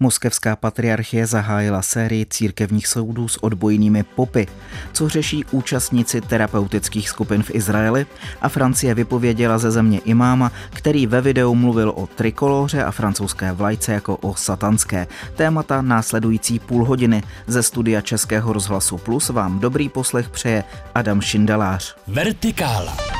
Moskevská patriarchie zahájila sérii církevních soudů s odbojnými popy, co řeší účastníci terapeutických skupin v Izraeli a Francie vypověděla ze země imáma, který ve videu mluvil o trikoloře a francouzské vlajce jako o satanské. Témata následující půl hodiny ze studia Českého rozhlasu Plus vám dobrý poslech přeje Adam Šindelář. Vertikála.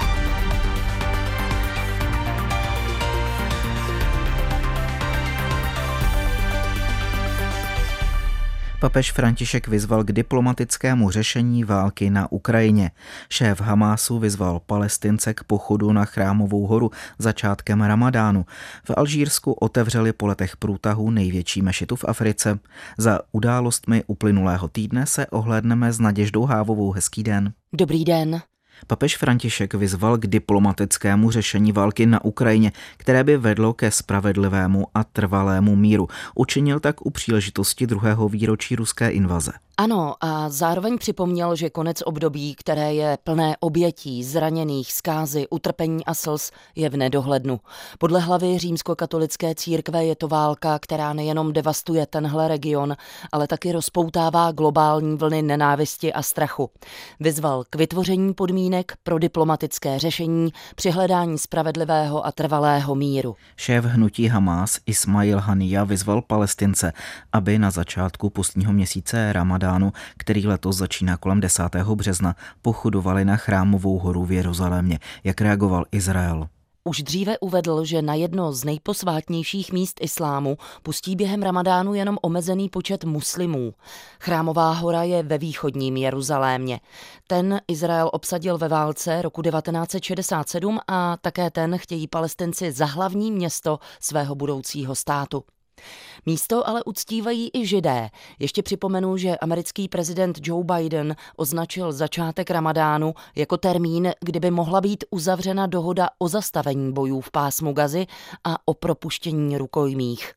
Papež František vyzval k diplomatickému řešení války na Ukrajině. Šéf Hamásu vyzval Palestince k pochodu na Chrámovou horu začátkem ramadánu. V Alžírsku otevřeli po letech průtahu největší mešitu v Africe. Za událostmi uplynulého týdne se ohlédneme s Naděždou Hávovou. Hezký den. Dobrý den. Papež František vyzval k diplomatickému řešení války na Ukrajině, které by vedlo ke spravedlivému a trvalému míru. Učinil tak u příležitosti druhého výročí ruské invaze. Ano, a zároveň připomněl, že konec období, které je plné obětí, zraněných, zkázy, utrpení a slz, je v nedohlednu. Podle hlavy římskokatolické církve je to válka, která nejenom devastuje tenhle region, ale taky rozpoutává globální vlny nenávisti a strachu. Vyzval k vytvoření podmínek pro diplomatické řešení při hledání spravedlivého a trvalého míru. Šéf hnutí Hamas Ismail Hania vyzval Palestince, aby na začátku postního měsíce Ramada Ramadánu, který letos začíná kolem 10. března, pochodovali na chrámovou horu v Jeruzalémě. Jak reagoval Izrael? Už dříve uvedl, že na jedno z nejposvátnějších míst islámu pustí během ramadánu jenom omezený počet muslimů. Chrámová hora je ve východním Jeruzalémě. Ten Izrael obsadil ve válce roku 1967 a také ten chtějí palestinci za hlavní město svého budoucího státu. Místo ale uctívají i židé. Ještě připomenu, že americký prezident Joe Biden označil začátek ramadánu jako termín, kdyby mohla být uzavřena dohoda o zastavení bojů v pásmu Gazy a o propuštění rukojmích.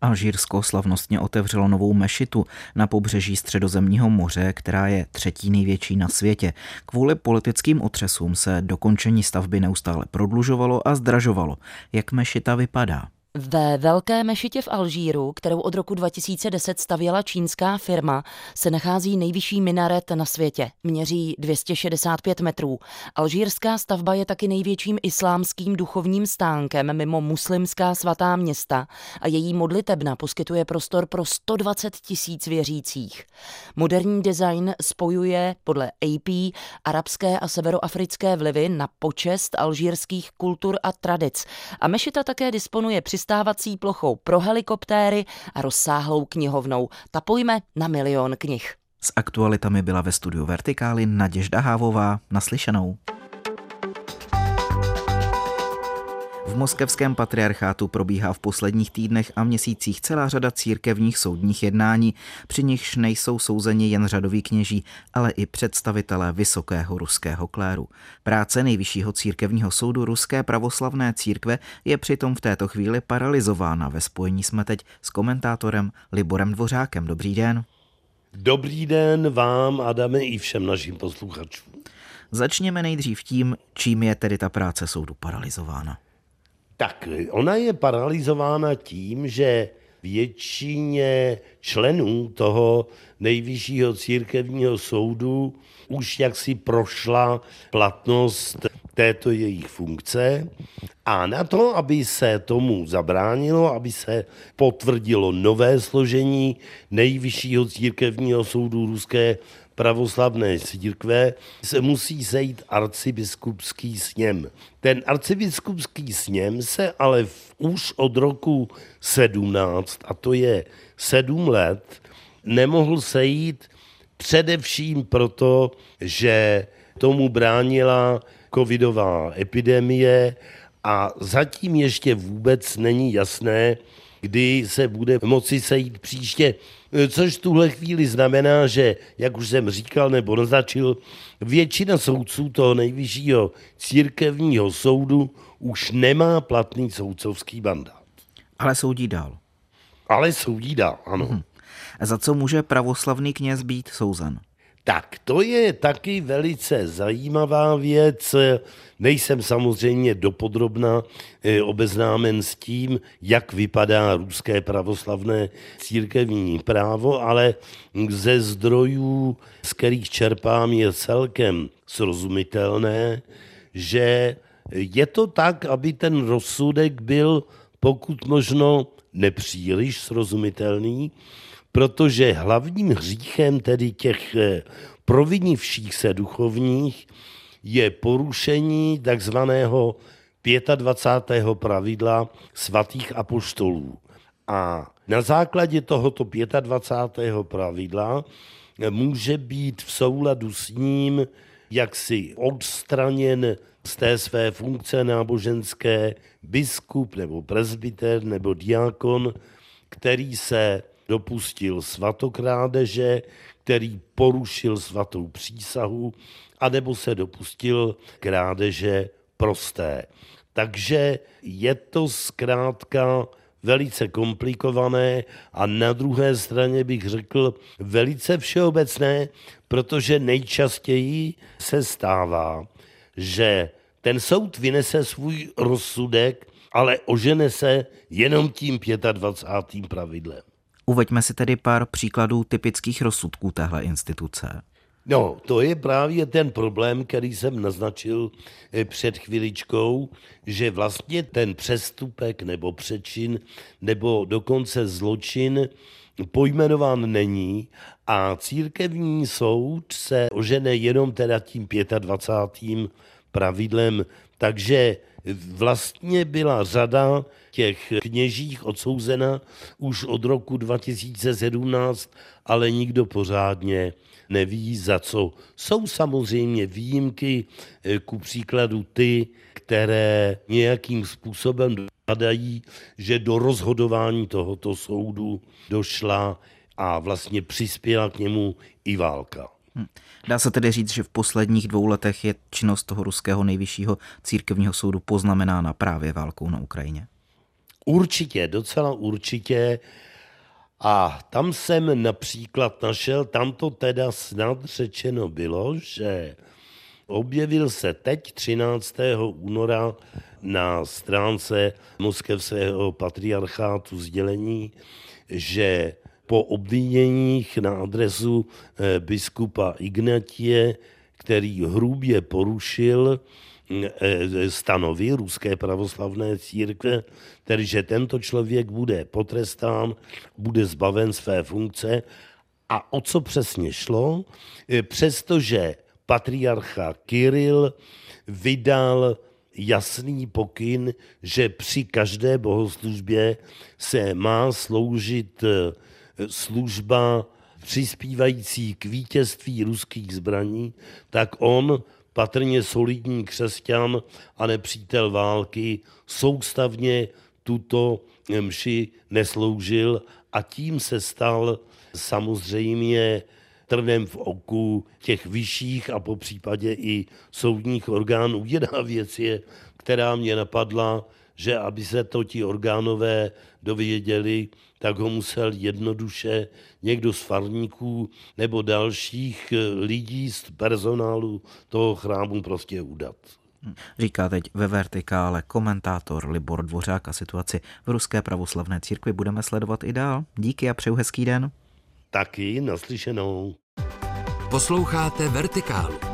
Alžírsko slavnostně otevřelo novou mešitu na pobřeží Středozemního moře, která je třetí největší na světě. Kvůli politickým otřesům se dokončení stavby neustále prodlužovalo a zdražovalo. Jak mešita vypadá? Ve Velké mešitě v Alžíru, kterou od roku 2010 stavěla čínská firma, se nachází nejvyšší minaret na světě. Měří 265 metrů. Alžírská stavba je taky největším islámským duchovním stánkem mimo muslimská svatá města a její modlitebna poskytuje prostor pro 120 tisíc věřících. Moderní design spojuje podle AP arabské a severoafrické vlivy na počest alžírských kultur a tradic. A mešita také disponuje při přistávací plochou pro helikoptéry a rozsáhlou knihovnou. Tapujme na milion knih. S aktualitami byla ve studiu Vertikály Naděžda Hávová. Naslyšenou. V moskevském patriarchátu probíhá v posledních týdnech a měsících celá řada církevních soudních jednání, při nichž nejsou souzeni jen řadoví kněží, ale i představitelé vysokého ruského kléru. Práce nejvyššího církevního soudu Ruské pravoslavné církve je přitom v této chvíli paralizována. Ve spojení jsme teď s komentátorem Liborem Dvořákem. Dobrý den. Dobrý den vám, Adame, i všem našim posluchačům. Začněme nejdřív tím, čím je tedy ta práce soudu paralizována. Tak ona je paralizována tím, že většině členů toho nejvyššího církevního soudu už jaksi prošla platnost této jejich funkce. A na to, aby se tomu zabránilo, aby se potvrdilo nové složení nejvyššího církevního soudu Ruské pravoslavné církve se musí sejít arcibiskupský sněm. Ten arcibiskupský sněm se ale v, už od roku 17, a to je sedm let, nemohl sejít především proto, že tomu bránila covidová epidemie a zatím ještě vůbec není jasné, kdy se bude moci sejít příště, což v tuhle chvíli znamená, že, jak už jsem říkal nebo naznačil, většina soudců toho nejvyššího církevního soudu už nemá platný soudcovský mandát. Ale soudí dál. Ale soudí dál, ano. Hmm. Za co může pravoslavný kněz být souzen? Tak, to je taky velice zajímavá věc. Nejsem samozřejmě dopodrobna eh, obeznámen s tím, jak vypadá ruské pravoslavné církevní právo, ale ze zdrojů, z kterých čerpám, je celkem srozumitelné, že je to tak, aby ten rozsudek byl pokud možno nepříliš srozumitelný, protože hlavním hříchem tedy těch eh, provinivších se duchovních je porušení takzvaného 25. pravidla svatých apoštolů. A na základě tohoto 25. pravidla může být v souladu s ním jaksi odstraněn z té své funkce náboženské biskup nebo prezbiter nebo diákon, který se dopustil svatokrádeže, který porušil svatou přísahu, anebo se dopustil krádeže prosté. Takže je to zkrátka velice komplikované a na druhé straně bych řekl velice všeobecné, protože nejčastěji se stává, že ten soud vynese svůj rozsudek, ale ožene se jenom tím 25. pravidlem. Uveďme si tedy pár příkladů typických rozsudků téhle instituce. No, to je právě ten problém, který jsem naznačil eh, před chviličkou, že vlastně ten přestupek nebo přečin nebo dokonce zločin pojmenován není a církevní soud se ožene jenom teda tím 25. pravidlem, takže vlastně byla řada těch kněžích odsouzena už od roku 2017, ale nikdo pořádně neví za co. Jsou samozřejmě výjimky, eh, ku příkladu ty, které nějakým způsobem dopadají, že do rozhodování tohoto soudu došla a vlastně přispěla k němu i válka. Hm. Dá se tedy říct, že v posledních dvou letech je činnost toho ruského nejvyššího církevního soudu poznamenána právě válkou na Ukrajině? Určitě, docela určitě. A tam jsem například našel, tam to teda snad řečeno bylo, že objevil se teď 13. února na stránce moskevského patriarchátu sdělení, že po obviněních na adresu eh, biskupa Ignatie, který hrubě porušil eh, stanovy Ruské pravoslavné církve, tedy že tento člověk bude potrestán, bude zbaven své funkce. A o co přesně šlo? Eh, přestože patriarcha Kiril vydal jasný pokyn, že při každé bohoslužbě se má sloužit služba přispívající k vítězství ruských zbraní, tak on, patrně solidní křesťan a nepřítel války, soustavně tuto mši nesloužil a tím se stal samozřejmě trnem v oku těch vyšších a po případě i soudních orgánů. Jedna věc je, která mě napadla, že aby se to ti orgánové dověděli, tak ho musel jednoduše někdo z farníků nebo dalších eh, lidí z personálu toho chrámu prostě udat. Říká teď ve vertikále komentátor Libor Dvořák a situaci v Ruské pravoslavné církvi budeme sledovat i dál. Díky a přeju hezký den. Taky naslyšenou. Posloucháte Vertikálu.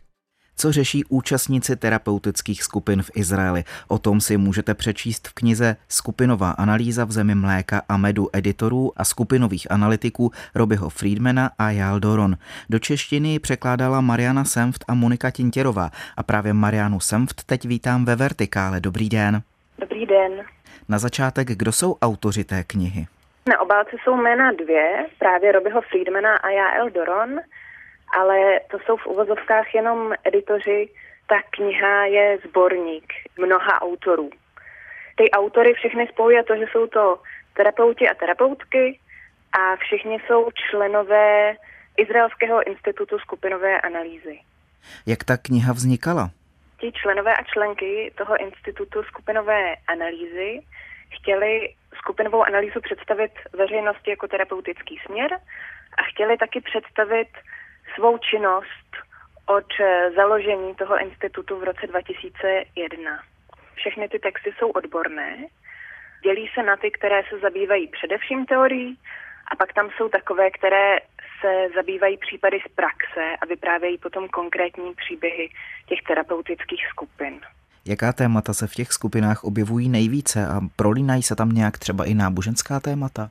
Co řeší účastníci terapeutických skupin v Izraeli? O tom si můžete přečíst v knize Skupinová analýza v zemi mléka a medu editorů a skupinových analytiků Robyho Friedmana a Jal Doron. Do češtiny překládala Mariana Semft a Monika Tintěrová a právě Marianu Semft teď vítám ve Vertikále. Dobrý den. Dobrý den. Na začátek, kdo jsou autoři té knihy? Na obálce jsou jména dvě, právě Robyho Friedmana a já El Doron, ale to jsou v uvozovkách jenom editoři. Ta kniha je sborník mnoha autorů. Ty autory všechny spojuje to, že jsou to terapeuti a terapeutky a všichni jsou členové Izraelského institutu skupinové analýzy. Jak ta kniha vznikala? Ti členové a členky toho institutu skupinové analýzy chtěli skupinovou analýzu představit veřejnosti jako terapeutický směr a chtěli taky představit svou činnost od založení toho institutu v roce 2001. Všechny ty texty jsou odborné, dělí se na ty, které se zabývají především teorií a pak tam jsou takové, které se zabývají případy z praxe a vyprávějí potom konkrétní příběhy těch terapeutických skupin. Jaká témata se v těch skupinách objevují nejvíce a prolínají se tam nějak třeba i náboženská témata?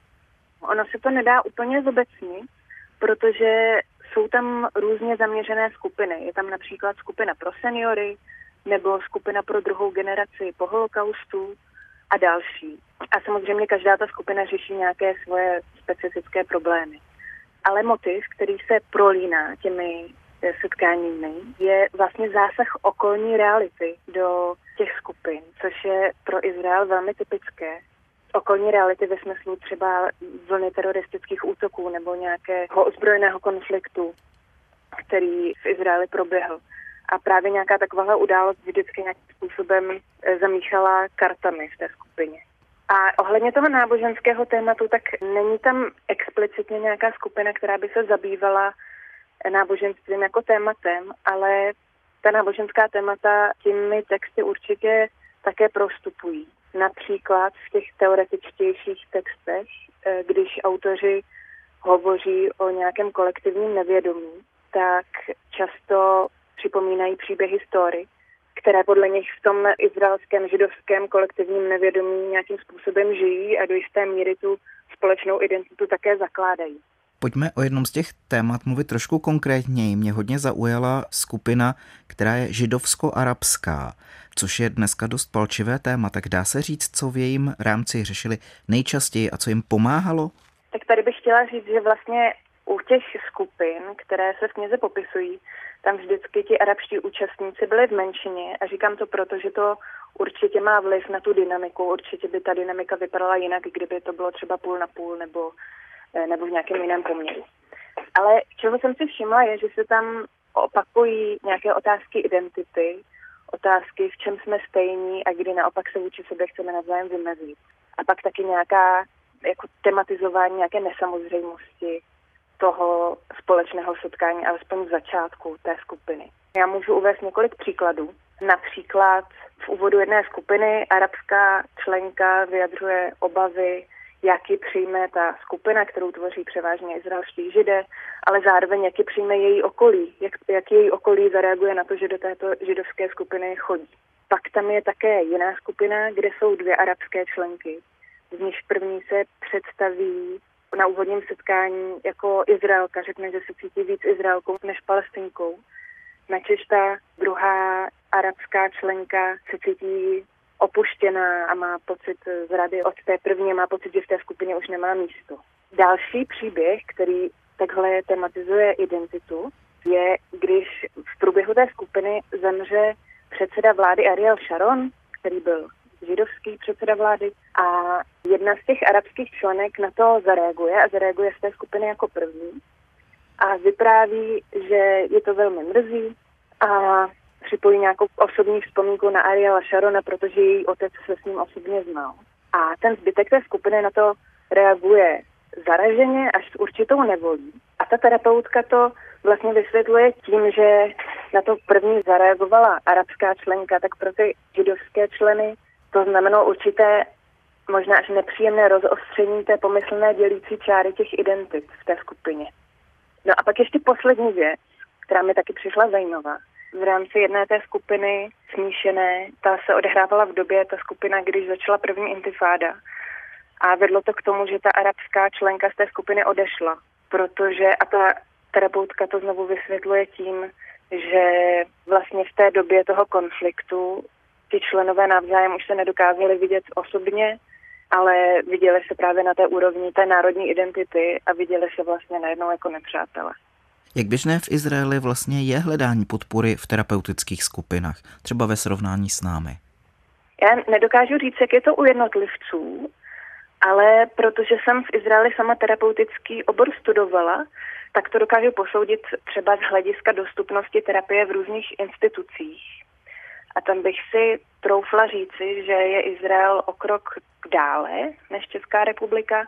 Ono se to nedá úplně zobecnit, protože jsou tam různě zaměřené skupiny. Je tam například skupina pro seniory nebo skupina pro druhou generaci po holokaustu a další. A samozřejmě každá ta skupina řeší nějaké svoje specifické problémy. Ale motiv, který se prolíná těmi eh, setkáními, je vlastně zásah okolní reality do těch skupin, což je pro Izrael velmi typické. Okolní reality ve smyslu třeba vlny teroristických útoků nebo nějakého ozbrojeného konfliktu, který v Izraeli proběhl. A právě nějaká taková událost vždycky nějakým způsobem eh, zamíchala kartami v té skupině. A ohledně toho náboženského tématu, tak není tam explicitně nějaká skupina, která by se zabývala náboženstvím jako tématem, ale ta náboženská témata těmi texty určitě také prostupují. Například v těch teoretičtějších textech, eh, když autoři hovoří o nějakém kolektivním nevědomí, tak často připomínají příběhy story, které podle nich v tom izraelském židovském kolektivním nevědomí nějakým způsobem žijí a do jisté míry tu společnou identitu také zakládají. Pojďme o jednom z těch témat mluvit trošku konkrétněji. Mě hodně zaujala skupina, která je židovsko-arabská, což je dneska dost palčivé téma. Tak dá se říct, co v jejím rámci řešili nejčastěji a co jim pomáhalo? Tak tady bych chtěla říct, že vlastně u těch skupin, které se v knize popisují, tam vždycky ti arabští účastníci byli v menšině a říkám to proto, že to určitě má vliv na tu dynamiku. Určitě by ta dynamika vypadala jinak, kdyby to bylo třeba půl na půl nebo, nebo v nějakém jiném poměru. Ale čeho jsem si všimla je, že se tam opakují nějaké otázky identity, otázky, v čem jsme stejní a kdy naopak se vůči sobě chceme navzájem vymezit. A pak taky nějaká jako tematizování nějaké nesamozřejmosti, toho společného setkání, alespoň v začátku té skupiny. Já můžu uvést několik příkladů. Například v úvodu jedné skupiny arabská členka vyjadřuje obavy, jak ji přijme ta skupina, kterou tvoří převážně izraelští židé, ale zároveň jak ji přijme její okolí, jak, jak její okolí zareaguje na to, že do této židovské skupiny chodí. Pak tam je také jiná skupina, kde jsou dvě arabské členky. Z nich první se představí na úvodním setkání jako Izraelka řekne, že se cítí víc Izraelkou než Palestinkou. Načež ta druhá arabská členka se cítí opuštěná a má pocit z rady od té první, má pocit, že v té skupině už nemá místo. Další příběh, který takhle tematizuje identitu, je, když v průběhu té skupiny zemře předseda vlády Ariel Sharon, který byl židovský předseda vlády a jedna z těch arabských členek na to zareaguje a zareaguje z té skupiny jako první a vypráví, že je to velmi mrzí a připojí nějakou osobní vzpomínku na Ariela Sharona, protože její otec se s ním osobně znal. A ten zbytek té skupiny na to reaguje zaraženě až s určitou nevolí. A ta terapeutka to vlastně vysvětluje tím, že na to první zareagovala arabská členka, tak pro ty židovské členy to znamenalo určité možná až nepříjemné rozostření té pomyslné dělící čáry těch identit v té skupině. No a pak ještě poslední věc, která mi taky přišla zajímavá. V rámci jedné té skupiny smíšené, ta se odehrávala v době, ta skupina, když začala první intifáda. A vedlo to k tomu, že ta arabská členka z té skupiny odešla, protože, a ta terapeutka to znovu vysvětluje tím, že vlastně v té době toho konfliktu ty členové navzájem už se nedokázali vidět osobně, ale viděli se právě na té úrovni té národní identity a viděli se vlastně najednou jako nepřátelé. Jak běžné v Izraeli vlastně je hledání podpory v terapeutických skupinách, třeba ve srovnání s námi? Já nedokážu říct, jak je to u jednotlivců, Ale protože jsem v Izraeli sama terapeutický obor studovala, tak to dokážu posoudit třeba z hlediska dostupnosti terapie v různých institucích. A tam bych si troufla říci, že je Izrael o krok dále než Česká republika,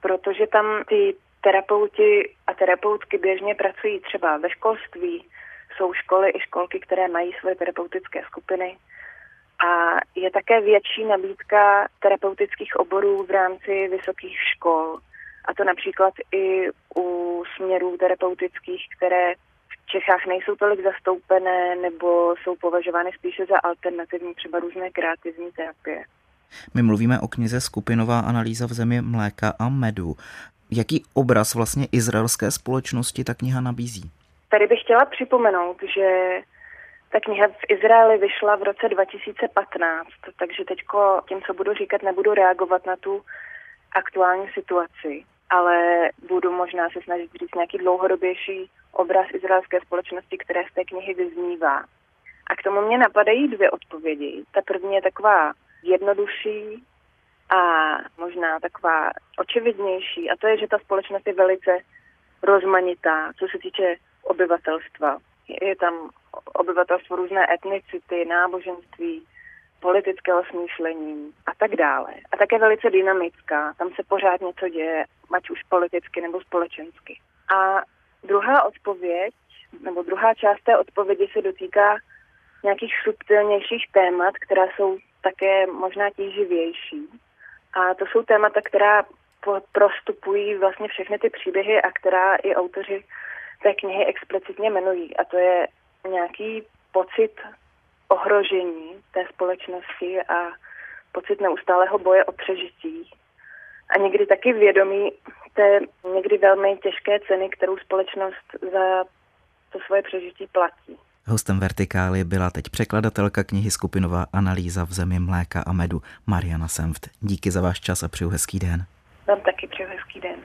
protože tam ty terapeuti a terapeutky běžně pracují třeba ve školství, jsou školy i školky, které mají svoje terapeutické skupiny. A je také větší nabídka terapeutických oborů v rámci vysokých škol. A to například i u směrů terapeutických, které v Čechách nejsou tolik zastoupené nebo jsou považovány spíše za alternativní, třeba různé kreativní terapie. My mluvíme o knize Skupinová analýza v zemi mléka a medu. Jaký obraz vlastně izraelské společnosti ta kniha nabízí? Tady bych chtěla připomenout, že ta kniha v Izraeli vyšla v roce 2015, takže teď tím, co budu říkat, nebudu reagovat na tu aktuální situaci, ale budu možná se snažit říct nějaký dlouhodobější obraz izraelské společnosti, které z té knihy vyznívá. A k tomu mě napadají dvě odpovědi. Ta první je taková jednodušší a možná taková očividnější, a to je, že ta společnost je velice rozmanitá, co se týče obyvatelstva. Je tam obyvatelstvo různé etnicity, náboženství, politického smýšlení a tak dále. A také velice dynamická. Tam se pořád něco děje, ať už politicky nebo společensky. A druhá odpověď, nebo druhá část té odpovědi se dotýká nějakých subtilnějších témat, která jsou také možná tíživější. A to jsou témata, která prostupují vlastně všechny ty příběhy a která i autoři té knihy explicitně jmenují. A to je nějaký pocit ohrožení té společnosti a pocit neustálého boje o přežití. A někdy taky vědomí té někdy velmi těžké ceny, kterou společnost za to svoje přežití platí. Hostem Vertikály byla teď překladatelka knihy Skupinová analýza v zemi mléka a medu Mariana Semft. Díky za váš čas a přeju hezký den. Vám taky přeju hezký den.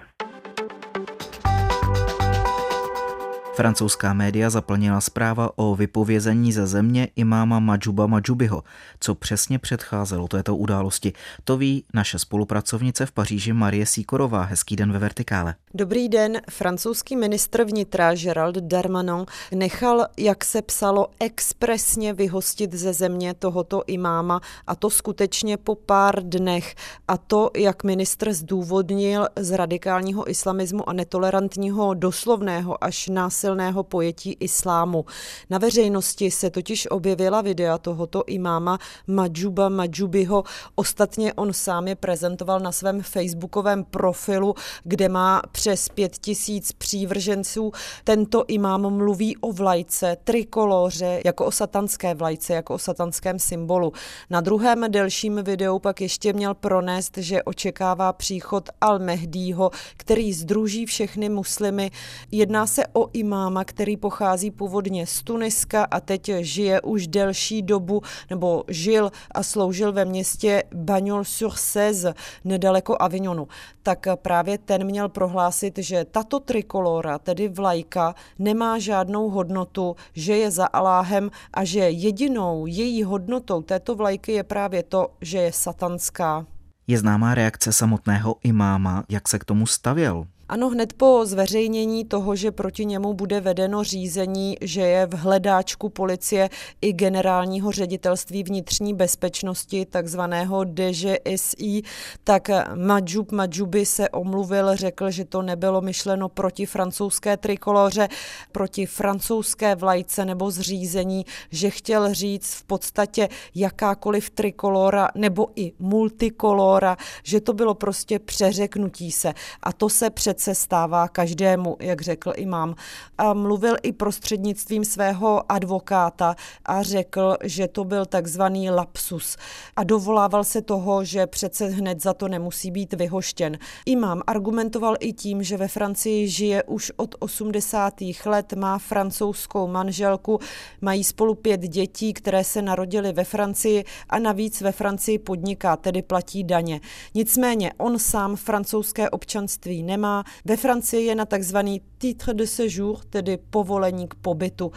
Francouzská média zaplnila zpráva o vypovězení ze země imáma Majuba Majubiho. Co přesně předcházelo této události, to ví naše spolupracovnice v Paříži Marie Sýkorová. Hezký den ve Vertikále. Dobrý den. Francouzský ministr vnitra Gerald Darmanin nechal, jak se psalo, expresně vyhostit ze země tohoto imáma a to skutečně po pár dnech. A to, jak ministr zdůvodnil z radikálního islamismu a netolerantního doslovného až násilného pojetí islámu. Na veřejnosti se totiž objevila videa tohoto imáma Majuba Majubiho. Ostatně on sám je prezentoval na svém facebookovém profilu, kde má přes pět tisíc přívrženců. Tento imám mluví o vlajce, trikoloře, jako o satanské vlajce, jako o satanském symbolu. Na druhém delším videu pak ještě měl pronést, že očekává příchod Al-Mehdího, který združí všechny muslimy. Jedná se o imáma, který pochází původně z Tuniska a teď žije už delší dobu, nebo žil a sloužil ve městě Bagnols-sur-Cèze, nedaleko Avignonu. Tak právě ten měl prohlásit, že tato trikolora, tedy vlajka, nemá žádnou hodnotu, že je za Aláhem a že jedinou její hodnotou této vlajky je právě to, že je satanská. Je známá reakce samotného imáma, jak se k tomu stavěl? Ano, hned po zveřejnění toho, že proti němu bude vedeno řízení, že je v hledáčku policie i generálního ředitelství vnitřní bezpečnosti, takzvaného DŽSI, tak Majub Majubi se omluvil, řekl, že to nebylo myšleno proti francouzské trikoloře, proti francouzské vlajce nebo zřízení, že chtěl říct v podstatě jakákoliv trikolora nebo i multikolora, že to bylo prostě přeřeknutí se. A to se před se stává každému, jak řekl imám. A mluvil i prostřednictvím svého advokáta a řekl, že to byl takzvaný lapsus. A dovolával se toho, že přece hned za to nemusí být vyhoštěn. Imám argumentoval i tím, že ve Francii žije už od 80. let, má francouzskou manželku, mají spolu pět dětí, které se narodily ve Francii a navíc ve Francii podniká, tedy platí daně. Nicméně on sám francouzské občanství nemá, ve Francii je na takzvaný titre de séjour, tedy povolení k pobytu.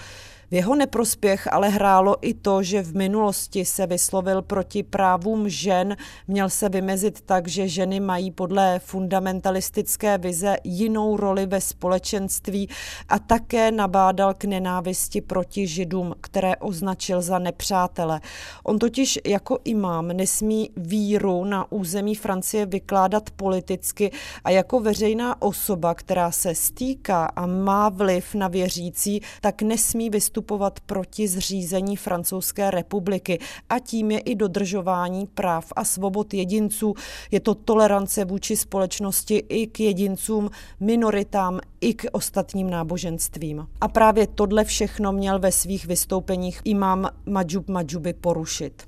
V jeho neprospěch ale hrálo i to, že v minulosti se vyslovil proti právům žen, měl se vymezit tak, že ženy mají podle fundamentalistické vize jinou roli ve společenství a také nabádal k nenávisti proti židům, které označil za nepřátele. On totiž jako imám nesmí víru na území Francie vykládat politicky a jako veřejná osoba, která se stýká a má vliv na věřící, tak nesmí vystupovat proti zřízení Francouzské republiky a tím je i dodržování práv a svobod jedinců. Je to tolerance vůči společnosti i k jedincům, minoritám, i k ostatním náboženstvím. A právě tohle všechno měl ve svých vystoupeních imám Majub Majubi porušit.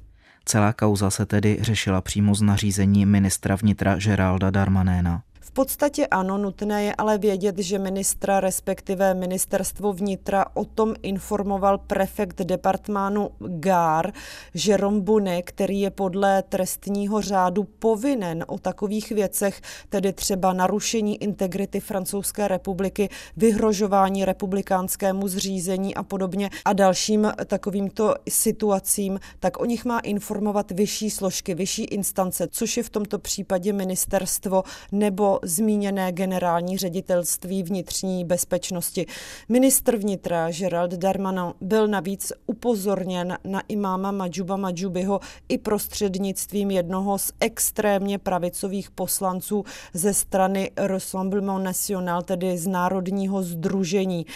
Celá kauza se tedy řešila přímo z nařízení ministra vnitra Geralda Darmanéna. V podstatě ano, nutné je ale vědět, že ministra, respektive ministerstvo vnitra o tom informoval prefekt departmánu GAR, Jerome Bune, který je podle trestního řádu povinen o takových věcech, tedy třeba narušení integrity Francouzské republiky, vyhrožování republikánskému zřízení a podobně a dalším takovýmto situacím, tak o nich má informovat vyšší složky, vyšší instance, což je v tomto případě ministerstvo nebo zmíněné generální ředitelství vnitřní bezpečnosti. Ministr vnitra Gerald Darmanin byl navíc upozorněn na imáma Majuba Majubiho i prostřednictvím jednoho z extrémně pravicových poslanců ze strany Rassemblement National, tedy z Národního združení.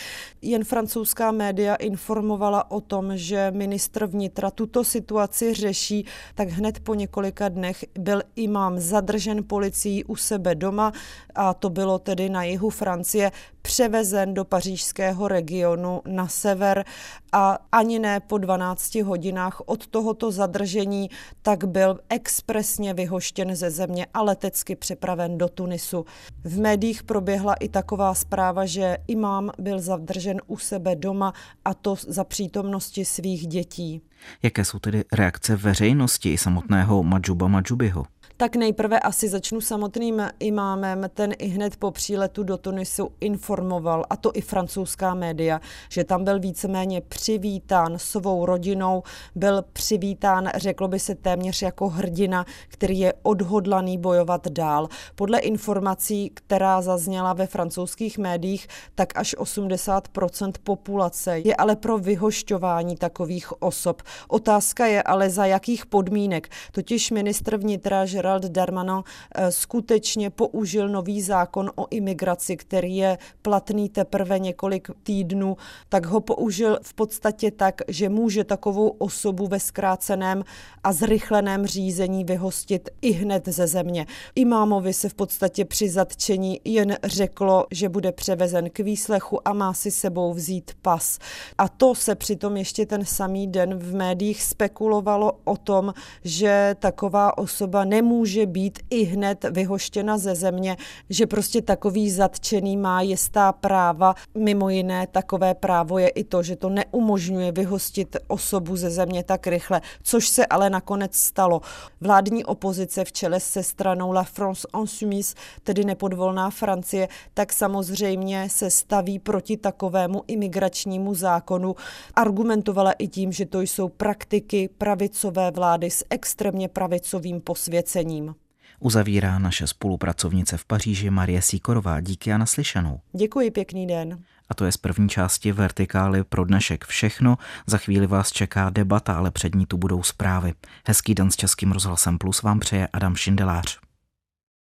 Jen francouzská média informovala o tom, že ministr vnitra tuto situaci řeší, tak hned po několika dnech byl imám zadržen policií u sebe doma a to bylo tedy na jihu Francie, převezen do pařížského regionu na sever a ani ne po 12 hodinách od tohoto zadržení, tak byl expresně vyhoštěn ze země a letecky přepraven do Tunisu. V médiích proběhla i taková zpráva, že imám byl zadržen u sebe doma a to za přítomnosti svých dětí. Jaké jsou tedy reakce veřejnosti i samotného Majuba Majubiho? Tak nejprve asi začnu samotným imámem. Ten i hned po příletu do Tunisu informoval, a to i francouzská média, že tam byl víceméně přivítán svou rodinou, byl přivítán, řeklo by se téměř jako hrdina, který je odhodlaný bojovat dál. Podle informací, která zazněla ve francouzských médiích, tak až 80% populace je ale pro vyhošťování takových osob. Otázka je ale za jakých podmínek. Totiž ministr vnitra Gerard Gerald Darmanin eh, skutečně použil nový zákon o imigraci, který je platný teprve několik týdnů, tak ho použil v podstatě tak, že může takovou osobu ve zkráceném a zrychleném řízení vyhostit i hned ze země. Imámovi se v podstatě při zatčení jen řeklo, že bude převezen k výslechu a má si sebou vzít pas. A to se přitom ještě ten samý den v médiích spekulovalo o tom, že taková osoba nemůže nemůže být i hned vyhoštěna ze země, že prostě takový zatčený má jistá práva. Mimo jiné takové právo je i to, že to neumožňuje vyhostit osobu ze země tak rychle, což se ale nakonec stalo. Vládní opozice v čele se stranou La France Insoumise, tedy nepodvolná Francie, tak samozřejmě se staví proti takovému imigračnímu zákonu. Argumentovala i tím, že to jsou praktiky pravicové vlády s extrémně pravicovým posvěcením jednáním. Uzavírá naše spolupracovnice v Paříži Marie Síkorová. Díky a naslyšenou. Děkuji, pěkný den. A to je z první části Vertikály pro dnešek všechno. Za chvíli vás čeká debata, ale před ní tu budou zprávy. Hezký den s Českým rozhlasem Plus vám přeje Adam Šindelář.